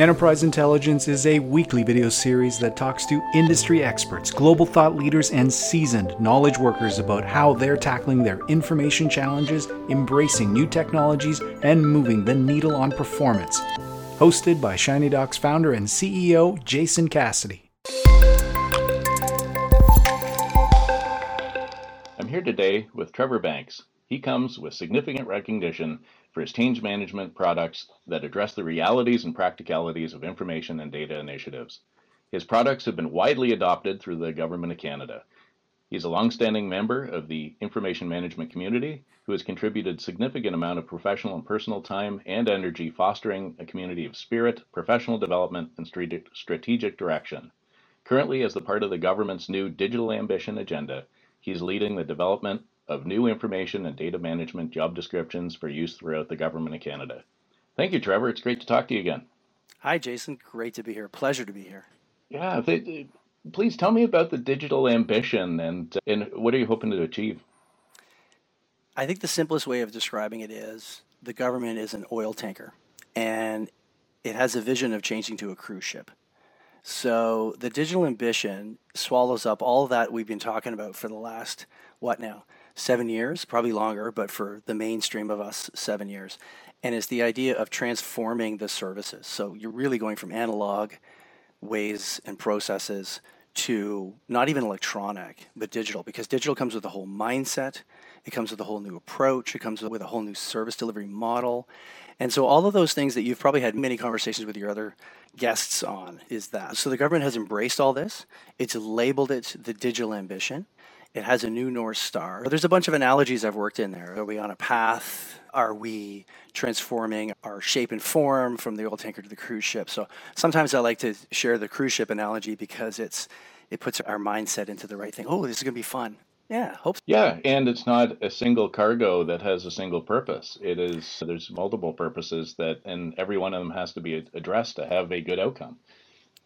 Enterprise Intelligence is a weekly video series that talks to industry experts, global thought leaders, and seasoned knowledge workers about how they're tackling their information challenges, embracing new technologies, and moving the needle on performance. Hosted by Shinydocs founder and CEO Jason Cassidy. I'm here today with Trevor Banks. He comes with significant recognition for his change management products that address the realities and practicalities of information and data initiatives. His products have been widely adopted through the Government of Canada. He's a longstanding member of the information management community who has contributed significant amount of professional and personal time and energy fostering a community of spirit, professional development, and strategic direction. Currently, as the part of the government's new digital ambition agenda, he's leading the development of new information and data management job descriptions for use throughout the Government of Canada. Thank you, Trevor. It's great to talk to you again. Hi, Jason. Great to be here. Pleasure to be here. Yeah, th- please tell me about the digital ambition and and what are you hoping to achieve? I think the simplest way of describing it is the government is an oil tanker and it has a vision of changing to a cruise ship. So the digital ambition swallows up all that we've been talking about for the last what now seven years, probably longer, but for the mainstream of us, seven years. And it's the idea of transforming the services. So you're really going from analog ways and processes to not even electronic, but digital, because digital comes with a whole mindset. It comes with a whole new approach. It comes with a whole new service delivery model. And so all of those things that you've probably had many conversations with your other guests on is that. So the government has embraced all this. It's labeled it the digital ambition. It has a new North Star. There's a bunch of analogies I've worked in there. Are we on a path? Are we transforming our shape and form from the oil tanker to the cruise ship? So sometimes I like to share the cruise ship analogy because it's it puts our mindset into the right thing. Oh, this is going to be fun. Yeah, hope. So. Yeah, and it's not a single cargo that has a single purpose. It is there's multiple purposes that, and every one of them has to be addressed to have a good outcome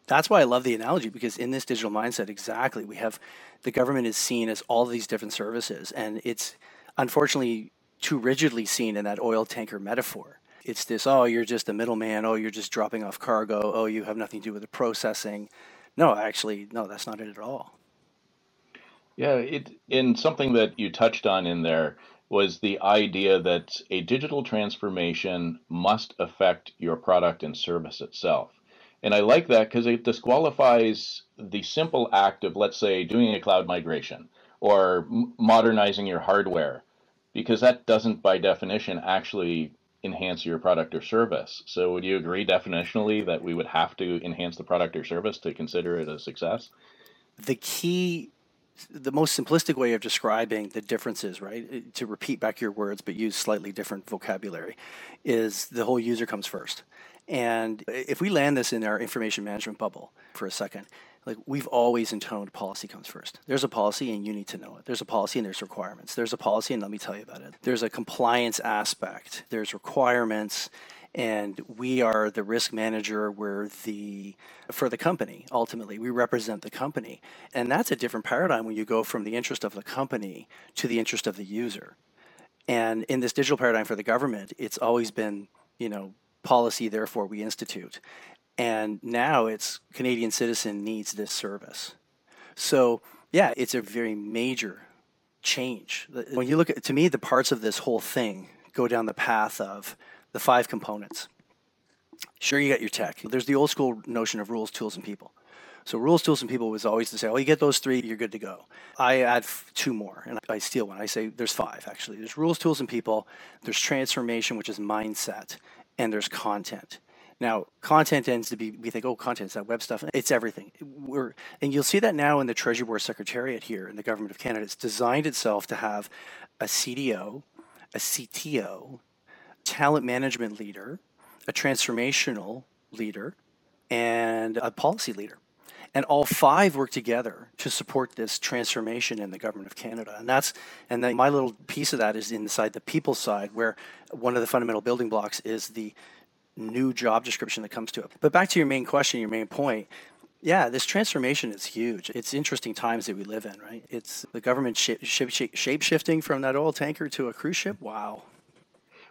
that's why I love the analogy because in this digital mindset, exactly, we have the government is seen as all these different services, and it's unfortunately too rigidly seen in that oil tanker metaphor. It's this, oh, you're just a middleman, oh, you're just dropping off cargo, oh, you have nothing to do with the processing. No, actually, no, that's not it at all. Yeah, it in something that you touched on in there was the idea that a digital transformation must affect your product and service itself. And I like that because it disqualifies the simple act of, let's say, doing a cloud migration or modernizing your hardware, because that doesn't, by definition, actually enhance your product or service. So, would you agree definitionally that we would have to enhance the product or service to consider it a success? The key the most simplistic way of describing the differences, right, uh, to repeat back your words but use slightly different vocabulary, is the whole user comes first. And if we land this in our information management bubble for a second, like we've always intoned policy comes first. There's a policy and you need to know it. There's a policy and there's requirements. There's a policy and let me tell you about it. There's a compliance aspect. There's requirements and we are the risk manager we're the for the company ultimately we represent the company and that's a different paradigm when you go from the interest of the company to the interest of the user and in this digital paradigm for the government it's always been you know policy, therefore we institute. And now it's Canadian citizen needs this service. So, yeah, it's a very major change. When you look at, to me, the parts of this whole thing go down the path of the five components. Sure, you got your tech. There's the old school notion of rules, tools, and people. So rules, tools, and people was always to say, oh, you get those three, you're good to go. I add two more, and I steal one. I say there's five, actually. There's rules, tools, and people. There's transformation, which is mindset and there's content. Now, content tends to be, we think, oh, content is that web stuff. It's everything. We're, and you'll see that now in the Treasury Board Secretariat here in the Government of Canada. It's designed itself to have a CDO, a CTO, talent management leader, a transformational leader, and a policy leader. And all five work together to support this transformation in the government of Canada. And that's and then my little piece of that is inside the people side, where one of the fundamental building blocks is the new job description that comes to it. But back to your main question, your main point. Yeah, this transformation is huge. It's interesting times that we live in, right? It's the government shape, shape, shape shifting from that oil tanker to a cruise ship. Wow.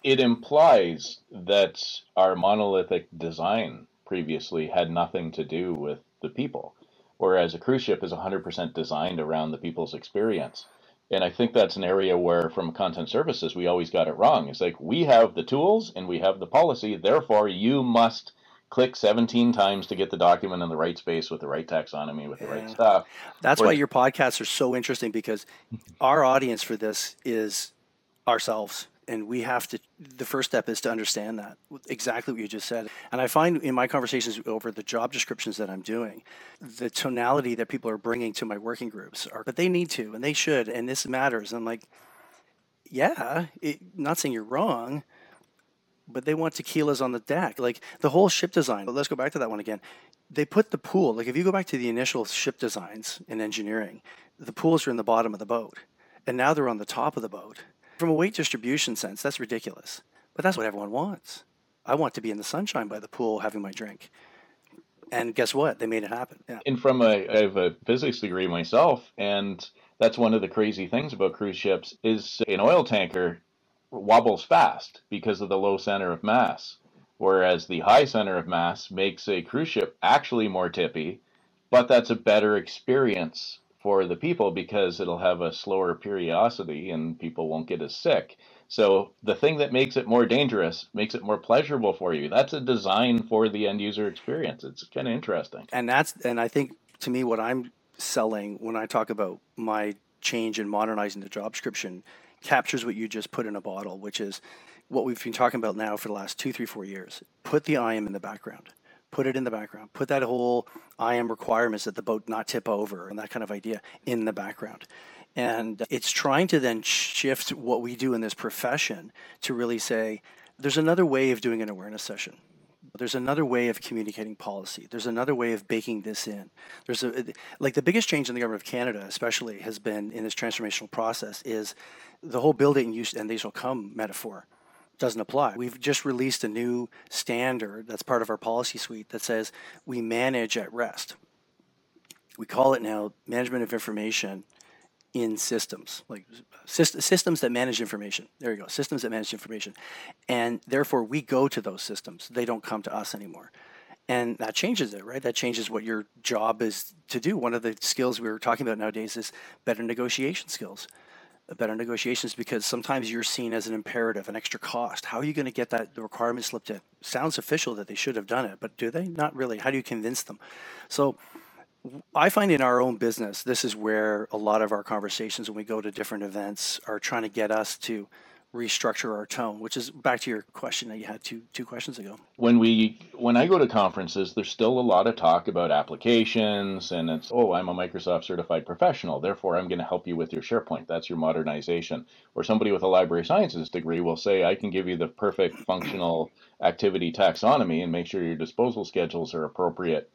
It implies that our monolithic design previously had nothing to do with the people, whereas a cruise ship is 100% designed around the people's experience. And I think that's an area where, from content services, we always got it wrong. It's like we have the tools and we have the policy, therefore, you must click 17 times to get the document in the right space with the right taxonomy with the right stuff. That's why your podcasts are so interesting because our audience for this is ourselves and we have to the first step is to understand that exactly what you just said and i find in my conversations over the job descriptions that i'm doing the tonality that people are bringing to my working groups are but they need to and they should and this matters i'm like yeah it, not saying you're wrong but they want tequilas on the deck. Like the whole ship design. But let's go back to that one again. They put the pool, like if you go back to the initial ship designs in engineering, the pools are in the bottom of the boat. And now they're on the top of the boat. From a weight distribution sense, that's ridiculous. But that's what everyone wants. I want to be in the sunshine by the pool having my drink. And guess what? They made it happen. Yeah. And from a, I have a physics degree myself, and that's one of the crazy things about cruise ships is an oil tanker wobbles fast because of the low center of mass, whereas the high center of mass makes a cruise ship actually more tippy, but that's a better experience for the people because it'll have a slower periodicity and people won't get as sick. So the thing that makes it more dangerous makes it more pleasurable for you. That's a design for the end user experience. It's kind of interesting. And that's and I think to me what I'm selling when I talk about my change in modernizing the job description captures what you just put in a bottle, which is what we've been talking about now for the last two, three, four years. Put the IAM in the background. Put it in the background. Put that whole IAM requirements that the boat not tip over and that kind of idea in the background. And it's trying to then shift what we do in this profession to really say, there's another way of doing an awareness session. There's another way of communicating policy. There's another way of baking this in. There's a like the biggest change in the government of Canada, especially, has been in this transformational process is the whole build it and use and they shall come metaphor doesn't apply. We've just released a new standard that's part of our policy suite that says we manage at rest. We call it now management of information in systems, like systems that manage information. There you go, systems that manage information. And therefore, we go to those systems. They don't come to us anymore. And that changes it, right? That changes what your job is to do. One of the skills we were talking about nowadays is better negotiation skills better negotiations because sometimes you're seen as an imperative, an extra cost. How are you going to get that the requirement slipped in? Sounds official that they should have done it, but do they? Not really. How do you convince them? So I find in our own business, this is where a lot of our conversations when we go to different events are trying to get us to restructure our tone, which is back to your question that you had two two questions ago. When we when I go to conferences, there's still a lot of talk about applications and it's oh, I'm a Microsoft certified professional, therefore I'm going to help you with your SharePoint. That's your modernization. Or somebody with a library sciences degree will say I can give you the perfect functional activity taxonomy and make sure your disposal schedules are appropriate.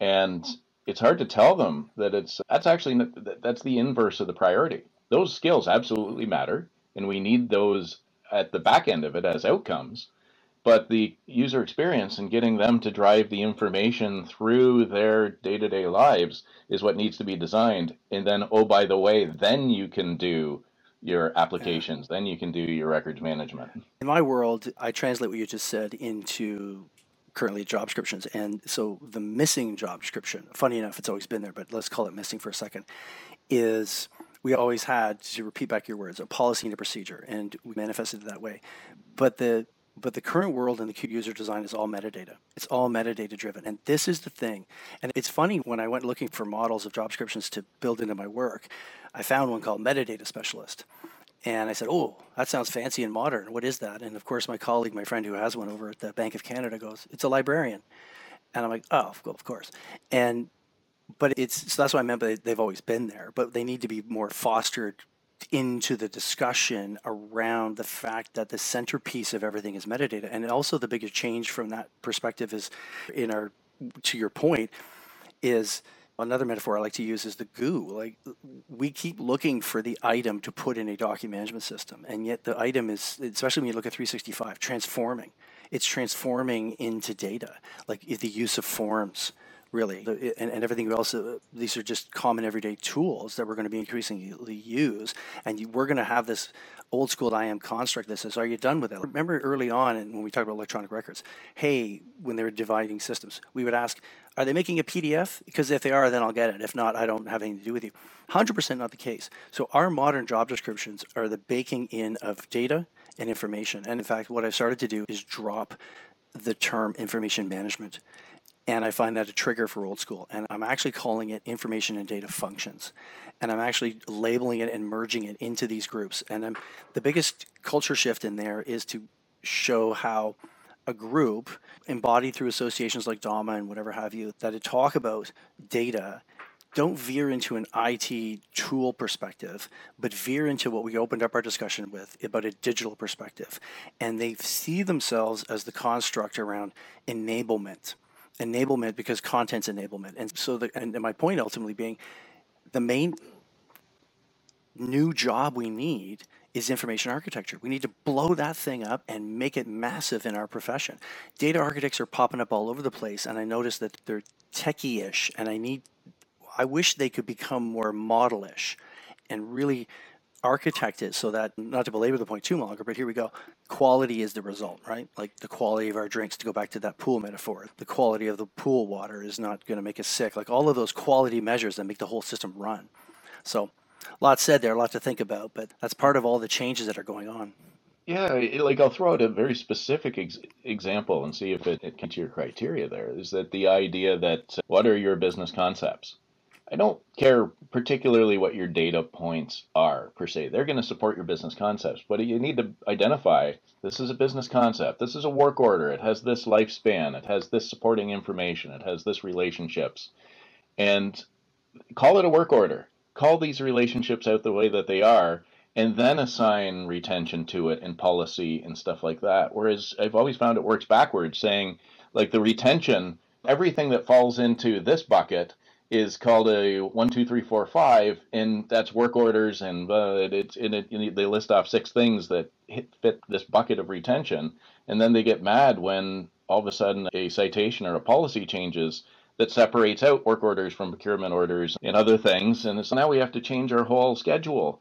And it's hard to tell them that it's that's actually that's the inverse of the priority. Those skills absolutely matter and we need those at the back end of it as outcomes. But the user experience and getting them to drive the information through their day to day lives is what needs to be designed. And then, oh, by the way, then you can do your applications, then you can do your records management. In my world, I translate what you just said into currently job descriptions. And so the missing job description, funny enough, it's always been there, but let's call it missing for a second, is we always had to repeat back your words a policy and a procedure and we manifested it that way but the but the current world in the Qt user design is all metadata it's all metadata driven and this is the thing and it's funny when i went looking for models of job descriptions to build into my work i found one called metadata specialist and I said, Oh, that sounds fancy and modern. What is that? And of course, my colleague, my friend who has one over at the Bank of Canada goes, It's a librarian. And I'm like, Oh, of course. And but it's so that's what I meant. But they've always been there, but they need to be more fostered into the discussion around the fact that the centerpiece of everything is metadata, and also the biggest change from that perspective is in our to your point is another metaphor I like to use is the goo. Like we keep looking for the item to put in a document management system, and yet the item is, especially when you look at 365, transforming. It's transforming into data, like the use of forms, really. And, and everything else, uh, these are just common everyday tools that we're going to be increasingly use. And you, we're going to have this old school IAM construct that says, Are you done with it? Remember early on when we talked about electronic records, hey, when they were dividing systems, we would ask, Are they making a PDF? Because if they are, then I'll get it. If not, I don't have anything to do with you. 100% not the case. So our modern job descriptions are the baking in of data and information. And in fact, what I've started to do is drop the term information management. And I find that a trigger for old school. And I'm actually calling it information and data functions. And I'm actually labeling it and merging it into these groups. And I'm, the biggest culture shift in there is to show how a group embodied through associations like DAMA and whatever have you that talk about data don't veer into an IT tool perspective, but veer into what we opened up our discussion with about a digital perspective. And they see themselves as the construct around enablement. Enablement because content's enablement. And so, the, and my point ultimately being the main new job we need is information architecture. We need to blow that thing up and make it massive in our profession. Data architects are popping up all over the place, and I notice that they're techie ish, and I need I wish they could become more modelish and really architect it so that not to belabor the point too longer, but here we go. Quality is the result, right? Like the quality of our drinks to go back to that pool metaphor. The quality of the pool water is not going to make us sick. Like all of those quality measures that make the whole system run. So, a lot said there, a lot to think about, but that's part of all the changes that are going on. Yeah, like I'll throw out a very specific ex- example and see if it, it to your criteria there. Is that the idea that uh, what are your business concepts? I don't care particularly what your data points are per se. They're going to support your business concepts, but you need to identify this is a business concept. This is a work order. It has this lifespan. It has this supporting information. It has this relationships. And call it a work order. Call these relationships out the way that they are and then assign retention to it and policy and stuff like that. Whereas I've always found it works backwards, saying like the retention, everything that falls into this bucket is called a one two three four five, and that's work orders, and uh, it's in it, it, they list off six things that hit, fit this bucket of retention, and then they get mad when all of a sudden a citation or a policy changes that separates out work orders from procurement orders and other things, and so now we have to change our whole schedule.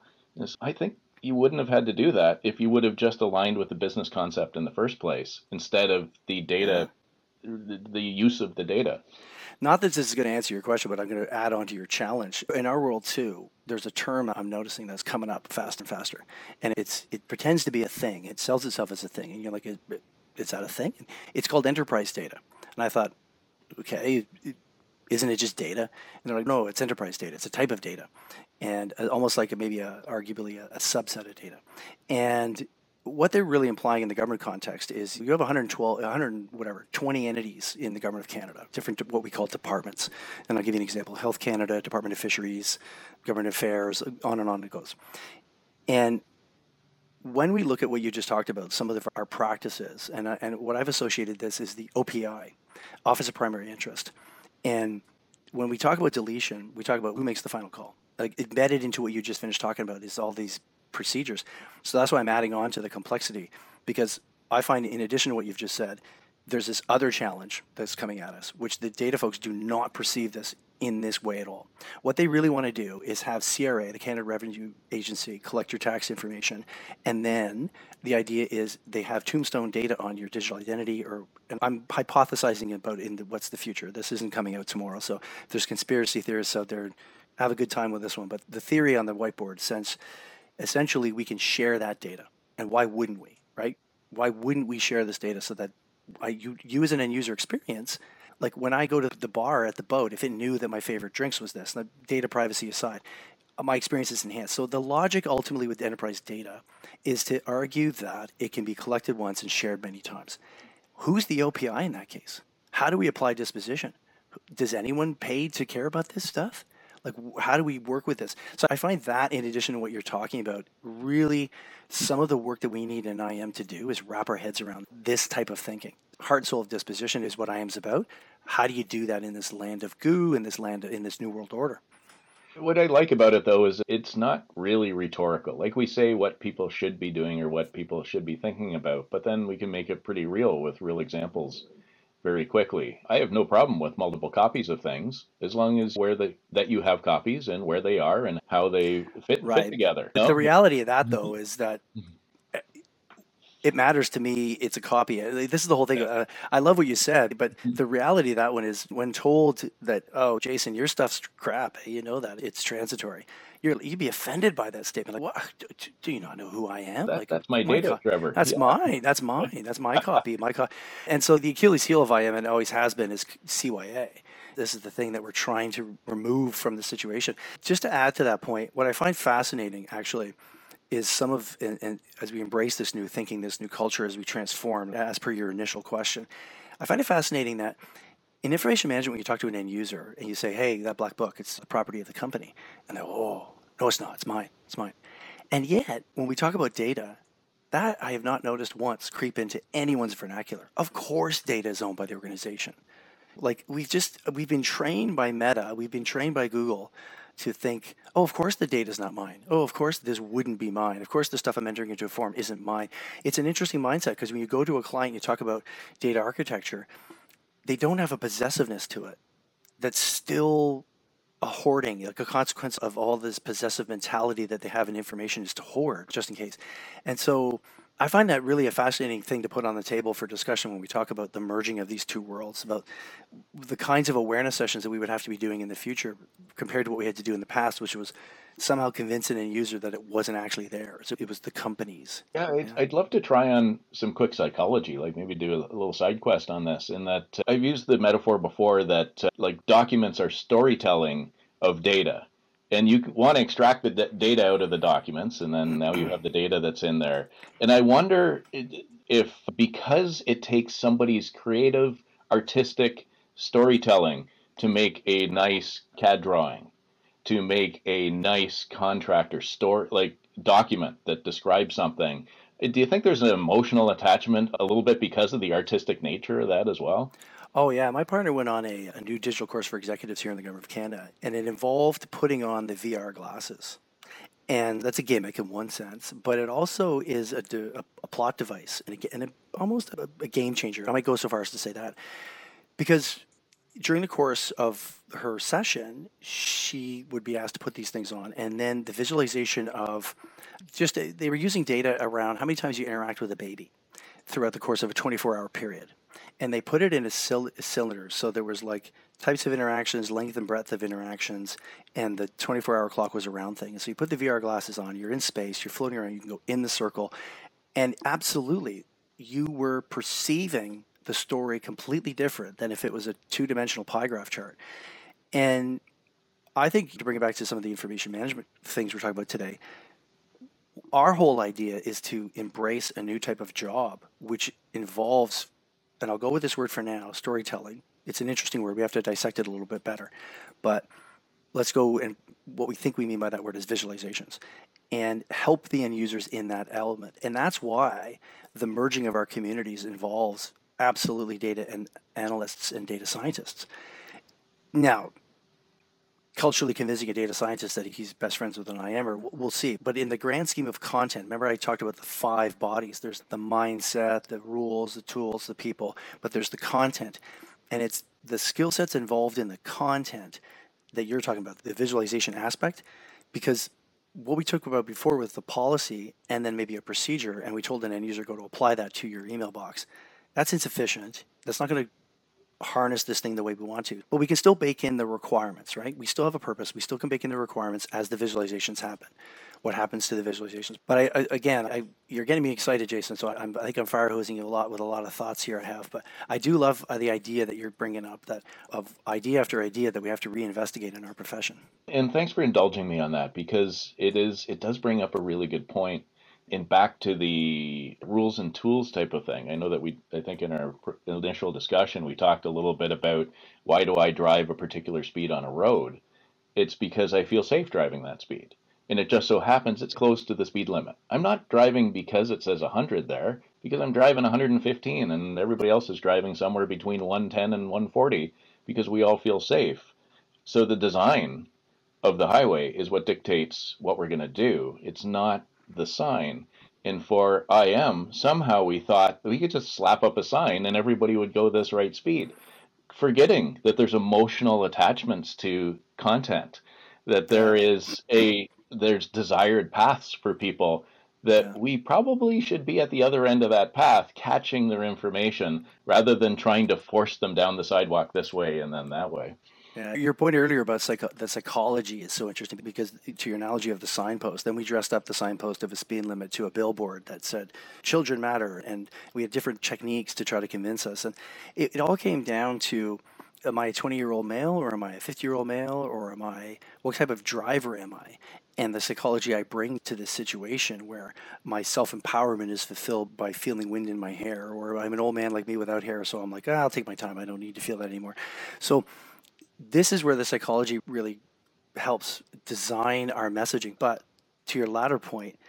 I think you wouldn't have had to do that if you would have just aligned with the business concept in the first place instead of the data, the use of the data. Not that this is going to answer your question, but I'm going to add on to your challenge. In our world too, there's a term I'm noticing that's coming up fast and faster, and it's it pretends to be a thing. It sells itself as a thing, and you're like, "It's that a thing?" It's called enterprise data, and I thought, okay, isn't it just data? And they're like, no, it's enterprise data. It's a type of data, and uh, almost like maybe a, arguably a, a subset of data, and what they're really implying in the government context is you have 112, 100, whatever, 20 entities in the government of Canada, different what we call departments. And I'll give you an example: Health Canada, Department of Fisheries, Government Affairs, on and on it goes. And when we look at what you just talked about, some of the, our practices, and, uh, and what I've associated this is the OPI, Office of Primary Interest. And when we talk about deletion, we talk about who makes the final call. Like embedded into what you just finished talking about is all these procedures. So that's why I'm adding on to the complexity because I find, in addition to what you've just said, there's this other challenge that's coming at us, which the data folks do not perceive this in this way at all. What they really want to do is have CRA, the Canada Revenue Agency, collect your tax information, and then the idea is they have tombstone data on your digital identity. Or I'm hypothesizing about in the, what's the future. This isn't coming out tomorrow, so there's conspiracy theorists out there. Have a good time with this one, but the theory on the whiteboard, since essentially we can share that data. And why wouldn't we, right? Why wouldn't we share this data so that I, you, you as an end user experience, like when I go to the bar at the boat, if it knew that my favorite drinks was this, the data privacy aside, my experience is enhanced. So the logic ultimately with enterprise data is to argue that it can be collected once and shared many times. Who's the OPI in that case? How do we apply disposition? Does anyone pay to care about this stuff? Like, how do we work with this? So I find that, in addition to what you're talking about, really some of the work that we need in IAM to do is wrap our heads around this type of thinking. Heart and soul of disposition is what IAM's about. How do you do that in this land of goo, in this land, in this new world order? What I like about it, though, is it's not really rhetorical. Like we say what people should be doing or what people should be thinking about, but then we can make it pretty real with real examples very quickly. I have no problem with multiple copies of things as long as where the that you have copies and where they are and how they fit, Right. fit together. No? the reality of that, though, is that Mhm. It matters to me. It's a copy. Uh, This is the whole thing. Uh, I love what you said, but Mhm. the reality of that one is when told that, oh, Jason, your stuff's crap. You know that it's transitory. You're, you'd be offended by that statement. Like, what? Do, do you not know who I am? That- like, that's my my data, co- Trevor. That's Yeah. mine. That's mine. That's my copy. My co- And so the Achilles heel of IM and always has been is CYA. This is the thing that we're trying to remove from the situation. Just to add to that point, what I find fascinating actually is some of and, and as we embrace this new thinking, this new culture, as we transform, as per your initial question, I find it fascinating that in information management, when you talk to an end user and you say, "Hey, that black book, it's the property of the company," and they're "Oh, no, it's not. It's mine. It's mine." And yet, when we talk about data, that I have not noticed once creep into anyone's vernacular. Of course, data is owned by the organization. Like we've just we've been trained by Meta, we've been trained by Google to think, oh, of course the data is not mine. Oh, of course this wouldn't be mine. Of course the stuff I'm entering into a form isn't mine. It's an interesting mindset because when you go to a client, you talk about data architecture, they don't have a possessiveness to it. That's still a hoarding, like a consequence of all this possessive mentality that they have in information is to hoard just in case. And so I find that really a fascinating thing to put on the table for discussion when we talk about the merging of these two worlds, about the kinds of awareness sessions that we would have to be doing in the future compared to what we had to do in the past, which was somehow convince an end user that it wasn't actually theirs. So it was the company's. Yeah, I'd, I'd love to try on some quick psychology, like maybe do a, a little side quest on this. In that uh, I've used the metaphor before that uh, like documents are storytelling of data, and you want to extract the d- data out of the documents, and then now you have the data that's in there. And I wonder if because it takes somebody's creative, artistic storytelling to make a nice CAD drawing, to make a nice contract or store like document that describes something. Do you think there's an emotional attachment a little bit because of the artistic nature of that as well? Oh, yeah. My partner went on a, a new digital course for executives here in the government of Canada, and it involved putting on the VR glasses. And that's a gimmick in one sense, but it also is a, de- a, a plot device and, a, and a, almost a, a game changer. I might go so far as to say that. Because during the course of her session, she would be asked to put these things on, and then the visualization of just they were using data around how many times you interact with a baby throughout the course of a 24 hour period. And they put it in a, a cylinder. So there was like types of interactions, length and breadth of interactions, and the 24 hour clock was a round thing. And so you put the VR glasses on, you're in space, you're floating around, you can go in the circle. And absolutely, you were perceiving the story completely different than if it was a two dimensional pie graph chart. And I think to bring it back to some of the information management things we're talking about today, our whole idea is to embrace a new type of job, which involves, and I'll go with this word for now, storytelling. It's an interesting word. We have to dissect it a little bit better. But let's go and what we think we mean by that word is visualizations and help the end users in that element. And that's why the merging of our communities involves absolutely data and analysts and data scientists. Now, culturally convincing a data scientist that he's best friends with an IMer, we'll- we'll see. But in the grand scheme of content, remember I talked about the five bodies. There's the mindset, the rules, the tools, the people, but there's the content. And it's the skill sets involved in the content that you're talking about, the visualization aspect, because what we talked about before with the policy and then maybe a procedure, and we told an end user go to apply that to your email box, that's insufficient. That's not going to harness this thing the way we want to. But we can still bake in the requirements, right? We still have a purpose. We still can bake in the requirements as the visualizations happen. What happens to the visualizations? But I, I again, I, you're getting me excited, Jason. So I, I'm, I think I'm fire hosing you a lot with a lot of thoughts here. I have, but I do love uh, the idea that you're bringing up that of idea after idea that we have to reinvestigate in our profession. And thanks for indulging me on that because it is it does bring up a really good point. And back to the rules and tools type of thing. I know that we I think in our initial discussion we talked a little bit about why do I drive a particular speed on a road? It's because I feel safe driving that speed. And it just so happens it's close to the speed limit. I'm not driving because it says 100 there, because I'm driving 115 and everybody else is driving somewhere between 110 and 140 because we all feel safe. So the design of the highway is what dictates what we're going to do. It's not the sign. And for I am, somehow we thought we could just slap up a sign and everybody would go this right speed, forgetting that there's emotional attachments to content, that there is a there's desired paths for people that yeah. we probably should be at the other end of that path catching their information rather than trying to force them down the sidewalk this way and then that way. Yeah, your point earlier about psycho- the psychology is so interesting because, to your analogy of the signpost, then we dressed up the signpost of a speed limit to a billboard that said "Children matter," and we had different techniques to try to convince us, and it, it all came down to am I a 20 year old male or am I a 50 year old male or am I what type of driver am I? And the psychology I bring to this situation where my self empowerment is fulfilled by feeling wind in my hair, or I'm an old man like me without hair, so I'm like, ah, I'll take my time. I don't need to feel that anymore. So this is where the psychology really helps design our messaging. But to your latter point,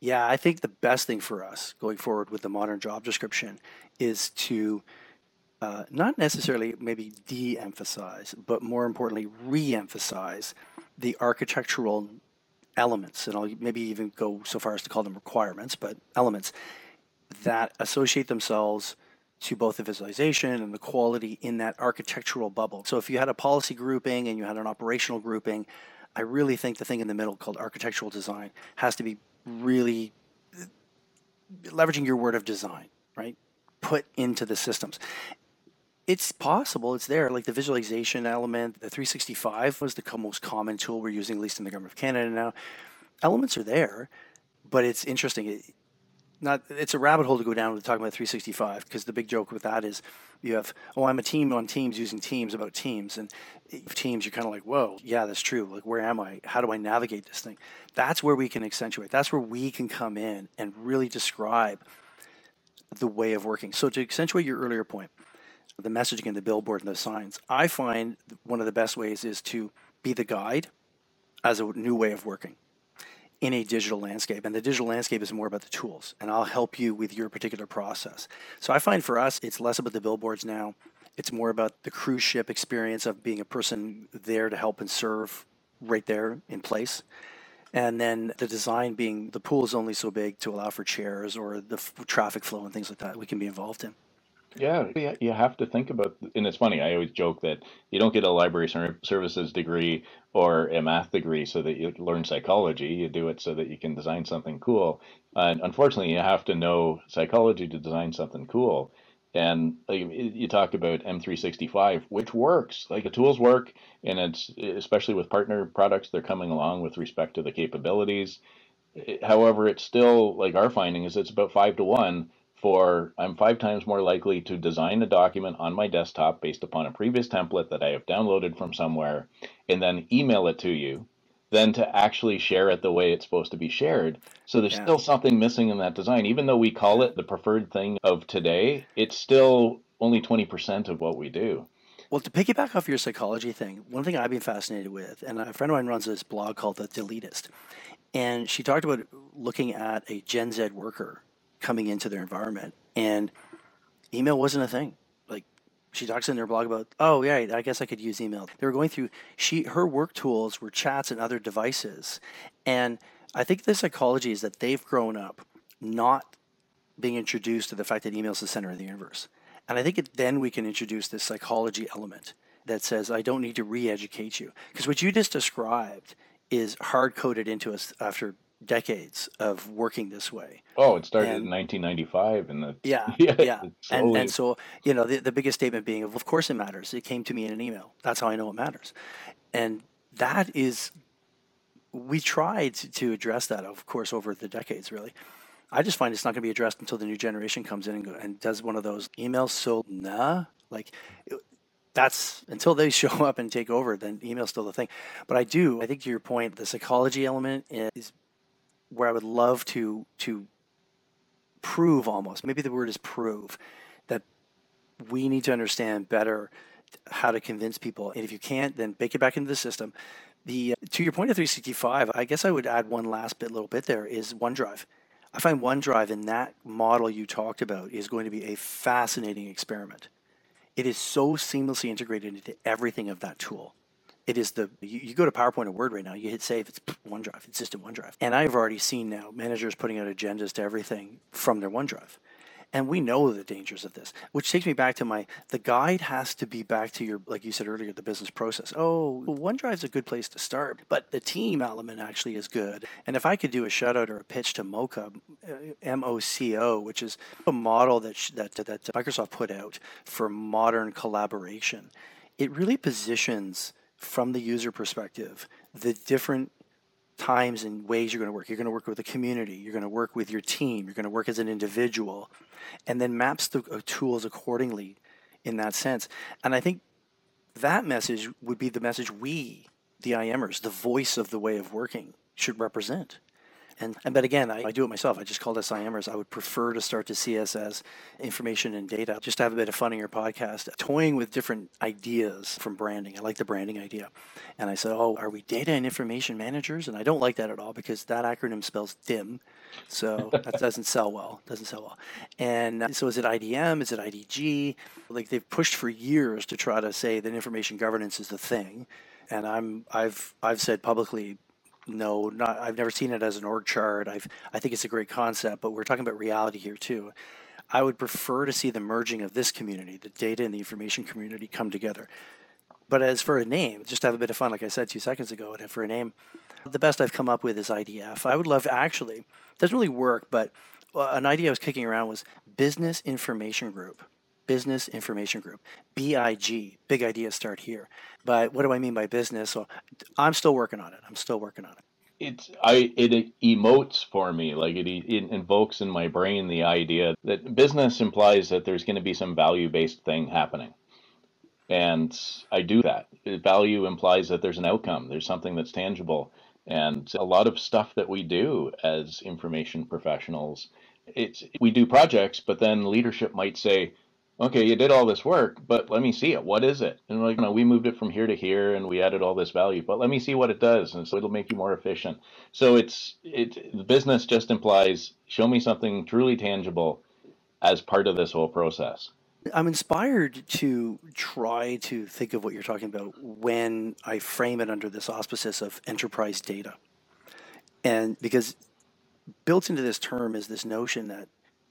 yeah, I think the best thing for us going forward with the modern job description is to uh, not necessarily maybe de emphasize, but more importantly, re emphasize the architectural elements, and I'll maybe even go so far as to call them requirements, but elements that associate themselves to both the visualization and the quality in that architectural bubble. So if you had a policy grouping and you had an operational grouping, I really think the thing in the middle called architectural design has to be really leveraging your word of design, right? Put into the systems. It's possible, it's there. Like the visualization element, the 365 was the most common tool we're using, at least in the government of Canada now. Elements are there, but it's interesting not it's a rabbit hole to go down with talking about 365 because the big joke with that is you have oh I'm a team on Teams using Teams about Teams. And Teams you're kind of like whoa yeah that's true. Like where am I? How do I navigate this thing? That's where we can accentuate. That's where we can come in and really describe the way of working. So to accentuate your earlier point the messaging and the billboard and the signs I find one of the best ways is to be the guide as a new way of working in a digital landscape. And the digital landscape is more about the tools, and I'll help you with your particular process. So I find for us, it's less about the billboards now. It's more about the cruise ship experience of being a person there to help and serve right there in place. And then the design being the pool is only so big to allow for chairs or the f- traffic flow and things like that we can be involved in. Yeah, you have to think about, and it's funny. I always joke that you don't get a library services degree or a math degree so that you learn psychology. You do it so that you can design something cool. And unfortunately, you have to know psychology to design something cool. And you talked about M365, which works. Like the tools work, and it's especially with partner products, they're coming along with respect to the capabilities. However, it's still like our finding is it's about five to one for I'm five times more likely to design a document on my desktop based upon a previous template that I have downloaded from somewhere and then email it to you than to actually share it the way it's supposed to be shared. So there's yeah. still something missing in that design. Even though we call it the preferred thing of today, it's still only 20% of what we do. Well, to piggyback off your psychology thing, one thing I've been fascinated with, and a friend of mine runs this blog called The Deletist, and she talked about looking at a Gen Z worker coming into their environment. And email wasn't a thing. Like she talks in her blog about, oh yeah, I guess I could use email. They were going through she her work tools were chats and other devices. And I think the psychology is that they've grown up not being introduced to the fact that email is the center of the universe. And I think it, then we can introduce this psychology element that says, I don't need to re educate you. Because what you just described is hard coded into us after decades of working this way. Oh, it started and, in 1995, and yeah, yeah, yeah. And, and so you know, the, the biggest statement being, of course, it matters. It came to me in an email. That's how I know it matters, and that is, we tried to address that, of course, over the decades, really. I just find it's not going to be addressed until the new generation comes in and, go, and does one of those emails. So nah, like that's until they show up and take over, then email's still the thing. But I do, I think to your point, the psychology element is where I would love to to prove almost maybe the word is prove that we need to understand better how to convince people. And if you can't then bake it back into the system. The uh, to your point of 365 i guess i would add one last bit little bit there is onedrive. I find onedrive in that model you talked about is going to be a fascinating experiment. It is so seamlessly integrated into everything of that tool It is the you, you, go to PowerPoint or Word right now, you hit save, it's OneDrive, it's just in OneDrive. And I've already seen now managers putting out agendas to everything from their OneDrive. And we know the dangers of this, which takes me back to my the guide has to be back to your like you said earlier, the business process. Oh, OneDrive's a good place to start, but the team element actually is good. And if I could do a shout out or a pitch to MoCo, uh, M O C O, which is a model that that that Microsoft put out for modern collaboration, it really positions from the user perspective the different times and ways you're going to work. You're going to work with a community, you're going to work with your team, you're going to work as an individual, and then maps the uh, tools accordingly in that sense. And I think that message would be the message we, the IMers, the voice of the way of working, should represent. And, and but again, I, I do it myself. I just call this IMers. I would prefer to start to see us as information and data, just to have a bit of fun in your podcast, toying with different ideas from branding. I like the branding idea. And I said, oh, are we data and information managers? And I don't like that at all because that acronym spells DIM. So that doesn't sell well. Doesn't sell well. And uh, so is it IDM? Is it IDG? Like they've pushed for years to try to say that information governance is the thing and I'm I've I've said publicly no, not I've never seen it as an org chart. I've I think it's a great concept, but we're talking about reality here too. I would prefer to see the merging of this community, the data and the information community, come together. But as for a name, just to have a bit of fun, like I said two seconds ago, and for a name, the best I've come up with is IDF. I would love actually doesn't really work, but uh, an idea I was kicking around was Business Information Group. Business Information Group, BIG. Big ideas start here. But what do I mean by business? So I'm still working on it. I'm still working on it. It's I it emotes for me like it, it invokes in my brain the idea that business implies that there's going to be some value based thing happening, and I do that. Value implies that there's an outcome. There's something that's tangible, and a lot of stuff that we do as information professionals it's we do projects but then leadership might say okay, you did all this work, but let me see it. What is it? And like, you know, we moved it from here to here and we added all this value, but let me see what it does. And so it'll make you more efficient. So it's, it, the business just implies show me something truly tangible as part of this whole process. I'm inspired to try to think of what you're talking about when I frame it under this auspices of enterprise data. And because built into this term is this notion that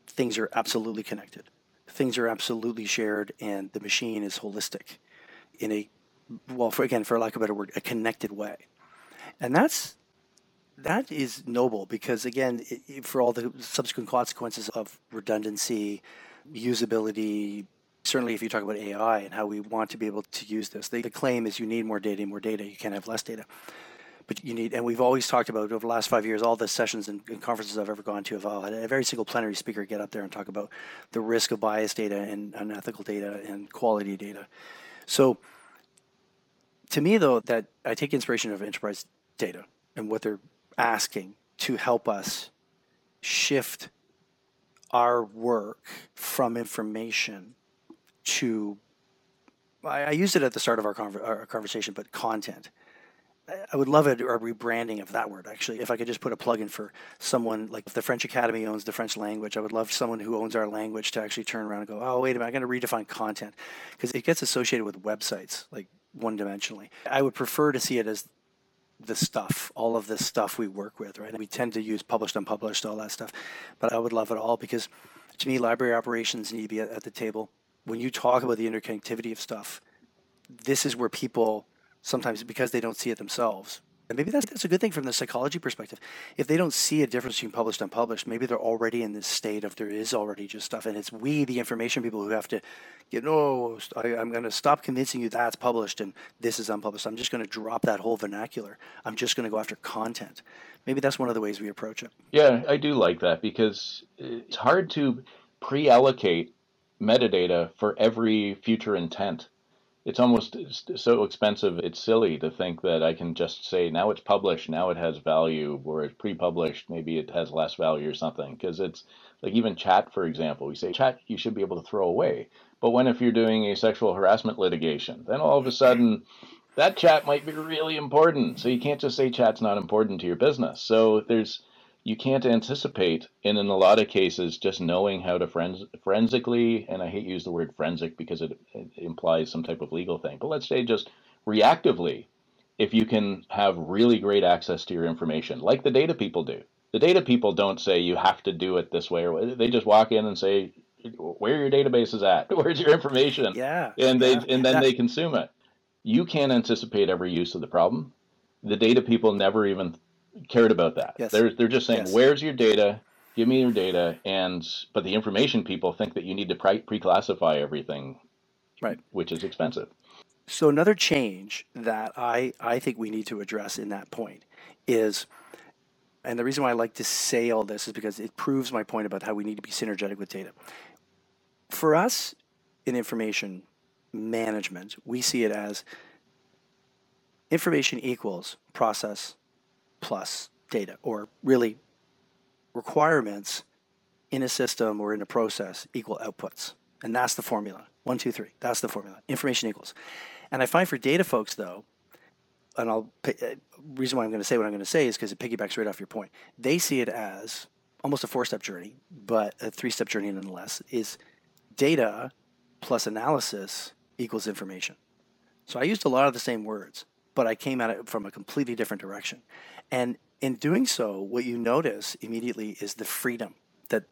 things are absolutely connected things are absolutely shared and the machine is holistic in a well for again for lack of a better word a connected way. And that's that is noble because again it, for all the subsequent consequences of redundancy usability certainly if you talk about ai and how we want to be able to use this the, the claim is you need more data more data you can't have less data but you need, and we've always talked about over the last five years, all the sessions and, conferences I've ever gone to have all had a very single plenary speaker get up there and talk about the risk of bias data and unethical data and quality data. So, to me, though, that I take inspiration of enterprise data and what they're asking to help us shift our work from information to I, I used it at the start of our, conver- our conversation, but content. I would love a, a, rebranding of that word actually. If I could just put a plug in for someone like if the French Academy owns the French language, I would love someone who owns our language to actually turn around and go, oh wait a minute, I'm going to redefine content because it gets associated with websites like one dimensionally. I would prefer to see it as the stuff, all of the stuff we work with, right? We tend to use published, unpublished, all that stuff, but I would love it all because to me, library operations need to be at, at the table. When you talk about the interconnectivity of stuff, this is where people sometimes because they don't see it themselves. And maybe that's, that's a good thing from the psychology perspective. If they don't see a difference between published and unpublished, maybe they're already in this state of there is already just stuff. And it's we, the information people, who have to get, no, I, am going to stop convincing you that's published and this is unpublished. I'm just going to drop that whole vernacular. I'm just going to go after content. Maybe that's one of the ways we approach it. Yeah, I do like that because it's hard to pre allocate metadata for every future intent it's almost so expensive it's silly to think that i can just say now it's published now it has value or it's pre-published maybe it has less value or something because it's like even chat for example we say chat you should be able to throw away but when if you're doing a sexual harassment litigation then all of a sudden that chat might be really important so you can't just say chat's not important to your business so there's you can't anticipate and in a lot of cases just knowing how to forens- forensically and i hate to use the word forensic because it, it, implies some type of legal thing but let's say just reactively if you can have really great access to your information, like the data people do. The data people don't say you have to do it this way, or they just walk in and say, "Where your database is at? Where's your information?" Yeah, and they yeah. and then That- they consume it. You can't anticipate every use of the problem. The data people never even cared about that. Yes. They're they're just saying, Yes. "Where's your data? Give me your data." And but the information people think that you need to pre- pre-classify everything, Right. Which is expensive. So another change that I, I think we need to address in that point is, and the reason why I like to say all this is because it proves my point about how we need to be synergetic with data. For us in information management, we see it as information equals process plus data, or really requirements in a system or in a process equal outputs. And that's the formula. One, two, three. That's the formula. Information equals. And I find for data folks, though, and I'll uh, reason why I'm going to say what I'm going to say is because it piggybacks right off your point. They see it as almost a four-step journey, but a three-step journey nonetheless. Is data plus analysis equals information. So I used a lot of the same words, but I came at it from a completely different direction. And in doing so, what you notice immediately is the freedom that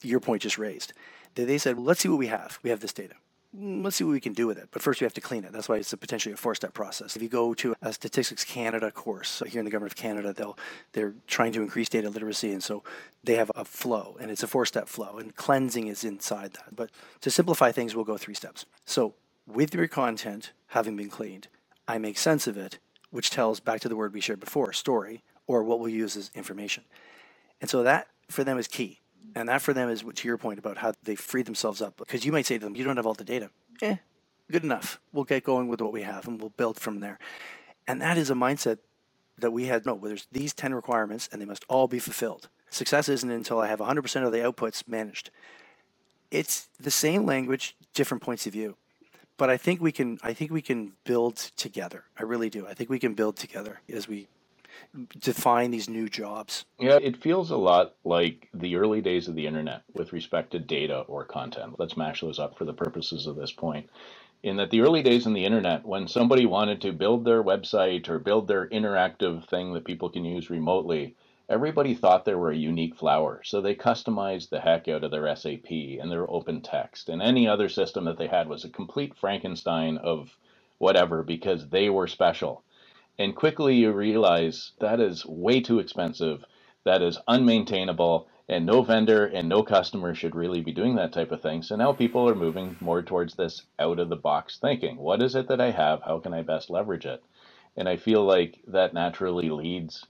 your point just raised. They said, let's see what we have. We have this data. Let's see what we can do with it. But first, we have to clean it. That's why it's a potentially a four-step process. If you go to a Statistics Canada course here in the government of Canada, they'll they're trying to increase data literacy, and so they have a flow, and it's a four-step flow, and cleansing is inside that. But to simplify things, we'll go three steps. So with your content having been cleaned, I make sense of it, which tells back to the word we shared before, story, or what we'll use as information. And so that for them is key. And that for them is to your point about how they free themselves up. Because you might say to them, you don't have all the data. Eh, good enough. We'll get going with what we have and we'll build from there. And that is a mindset that we had no, where there's these 10 requirements and they must all be fulfilled. Success isn't until I have 100% of the outputs managed. It's the same language, different points of view. But I think we can I think we can build together. I really do. I think we can build together as we define these new jobs. Yeah, it feels a lot like the early days of the internet with respect to data or content. Let's mash those up for the purposes of this point. In that the early days in the internet, when somebody wanted to build their website or build their interactive thing that people can use remotely, everybody thought they were a unique flower. So they customized the heck out of their SAP and their OpenText. And any other system that they had was a complete Frankenstein of whatever because they were special. And quickly you realize that is way too expensive, that is unmaintainable, and no vendor and no customer should really be doing that type of thing. So now people are moving more towards this out of the box thinking. What is it that I have? How can I best leverage it? And I feel like that naturally leads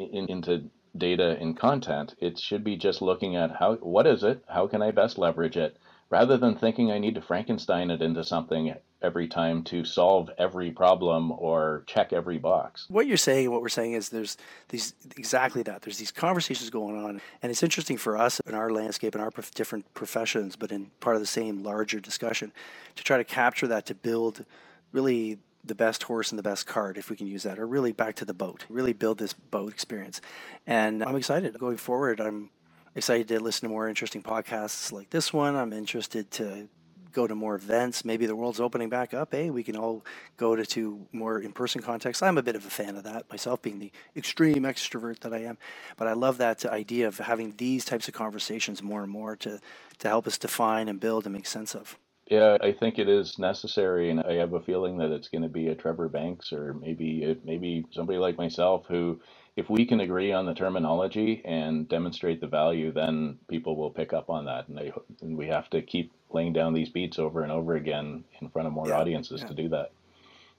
in, into data and content. It should be just looking at how what is it? How can I best leverage it? Rather than thinking I need to Frankenstein it into something every time to solve every problem or check every box. What you're saying, what we're saying is there's these exactly that. There's these conversations going on, and it's interesting for us in our landscape and our prof- different professions, but in part of the same larger discussion, to try to capture that to build really the best horse and the best cart, if we can use that, or really back to the boat, really build this boat experience. And I'm excited going forward. I'm excited to listen to more interesting podcasts like this one. I'm interested to go to more events. Maybe the world's opening back up. Hey, we can all go to, to more in person contexts. I'm a bit of a fan of that myself, being the extreme extrovert that I am. But I love that idea of having these types of conversations more and more to, to help us define and build and make sense of. Yeah, I think it is necessary, and I have a feeling that it's going to be a Trevor Banks or maybe maybe somebody like myself who, if we can agree on the terminology and demonstrate the value, then people will pick up on that, and they and we have to keep laying down these beats over and over again in front of more Yeah, audiences yeah. to do that.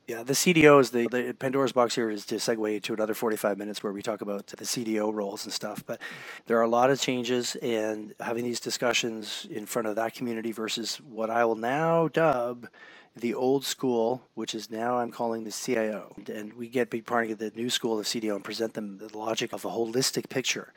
Yeah, the CDOs, the, the Pandora's box here is to segue to another 45 minutes where we talk about the CDO roles and stuff. But there are a lot of changes, and having these discussions in front of that community versus what I will now dub the old school, which is now I'm calling the CIO. And we get big part of the new school of CDO and present them the logic of a holistic picture.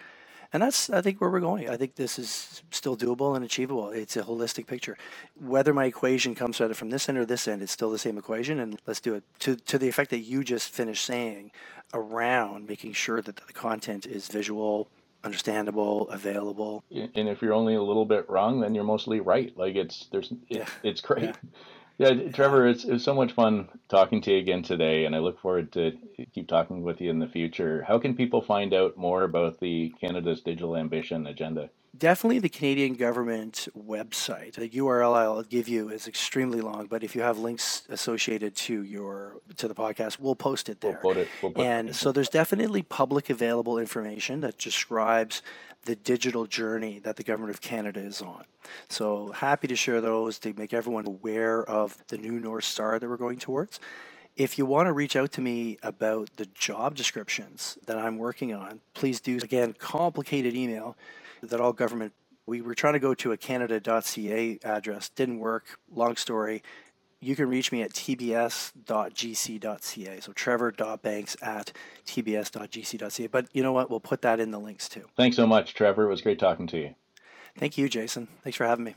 And that's, I think, where we're going. I think this is still doable and achievable. It's a holistic picture. Whether my equation comes either from this end or this end, it's still the same equation. And let's do it to, to the effect that you just finished saying around making sure that the content is visual, understandable, available. And if you're only a little bit wrong, then you're mostly right. Like it's there's it, Yeah, it's great. yeah. Yeah, Trevor, it's, it's so much fun talking to you again today, and I look forward to keep talking with you in the future. How can people find out more about the Canada's Digital Ambition agenda? Definitely the Canadian government website. The URL I'll give you is extremely long, but if you have links associated to your to the podcast, we'll post it there. We'll put it, we'll put and it. so there's definitely public available information that describes the digital journey that the government of Canada is on. So happy to share those to make everyone aware of the new North Star that we're going towards. If you want to reach out to me about the job descriptions that I'm working on, please do. Again, complicated email that all government we were trying to go to a canada.ca address didn't work long story you can reach me at tbs.gc.ca so trevor.banks at tbs.gc.ca but you know what? We'll put that in the links too. Thanks so much trevor. It was great talking to you. Thank you jason. Thanks for having me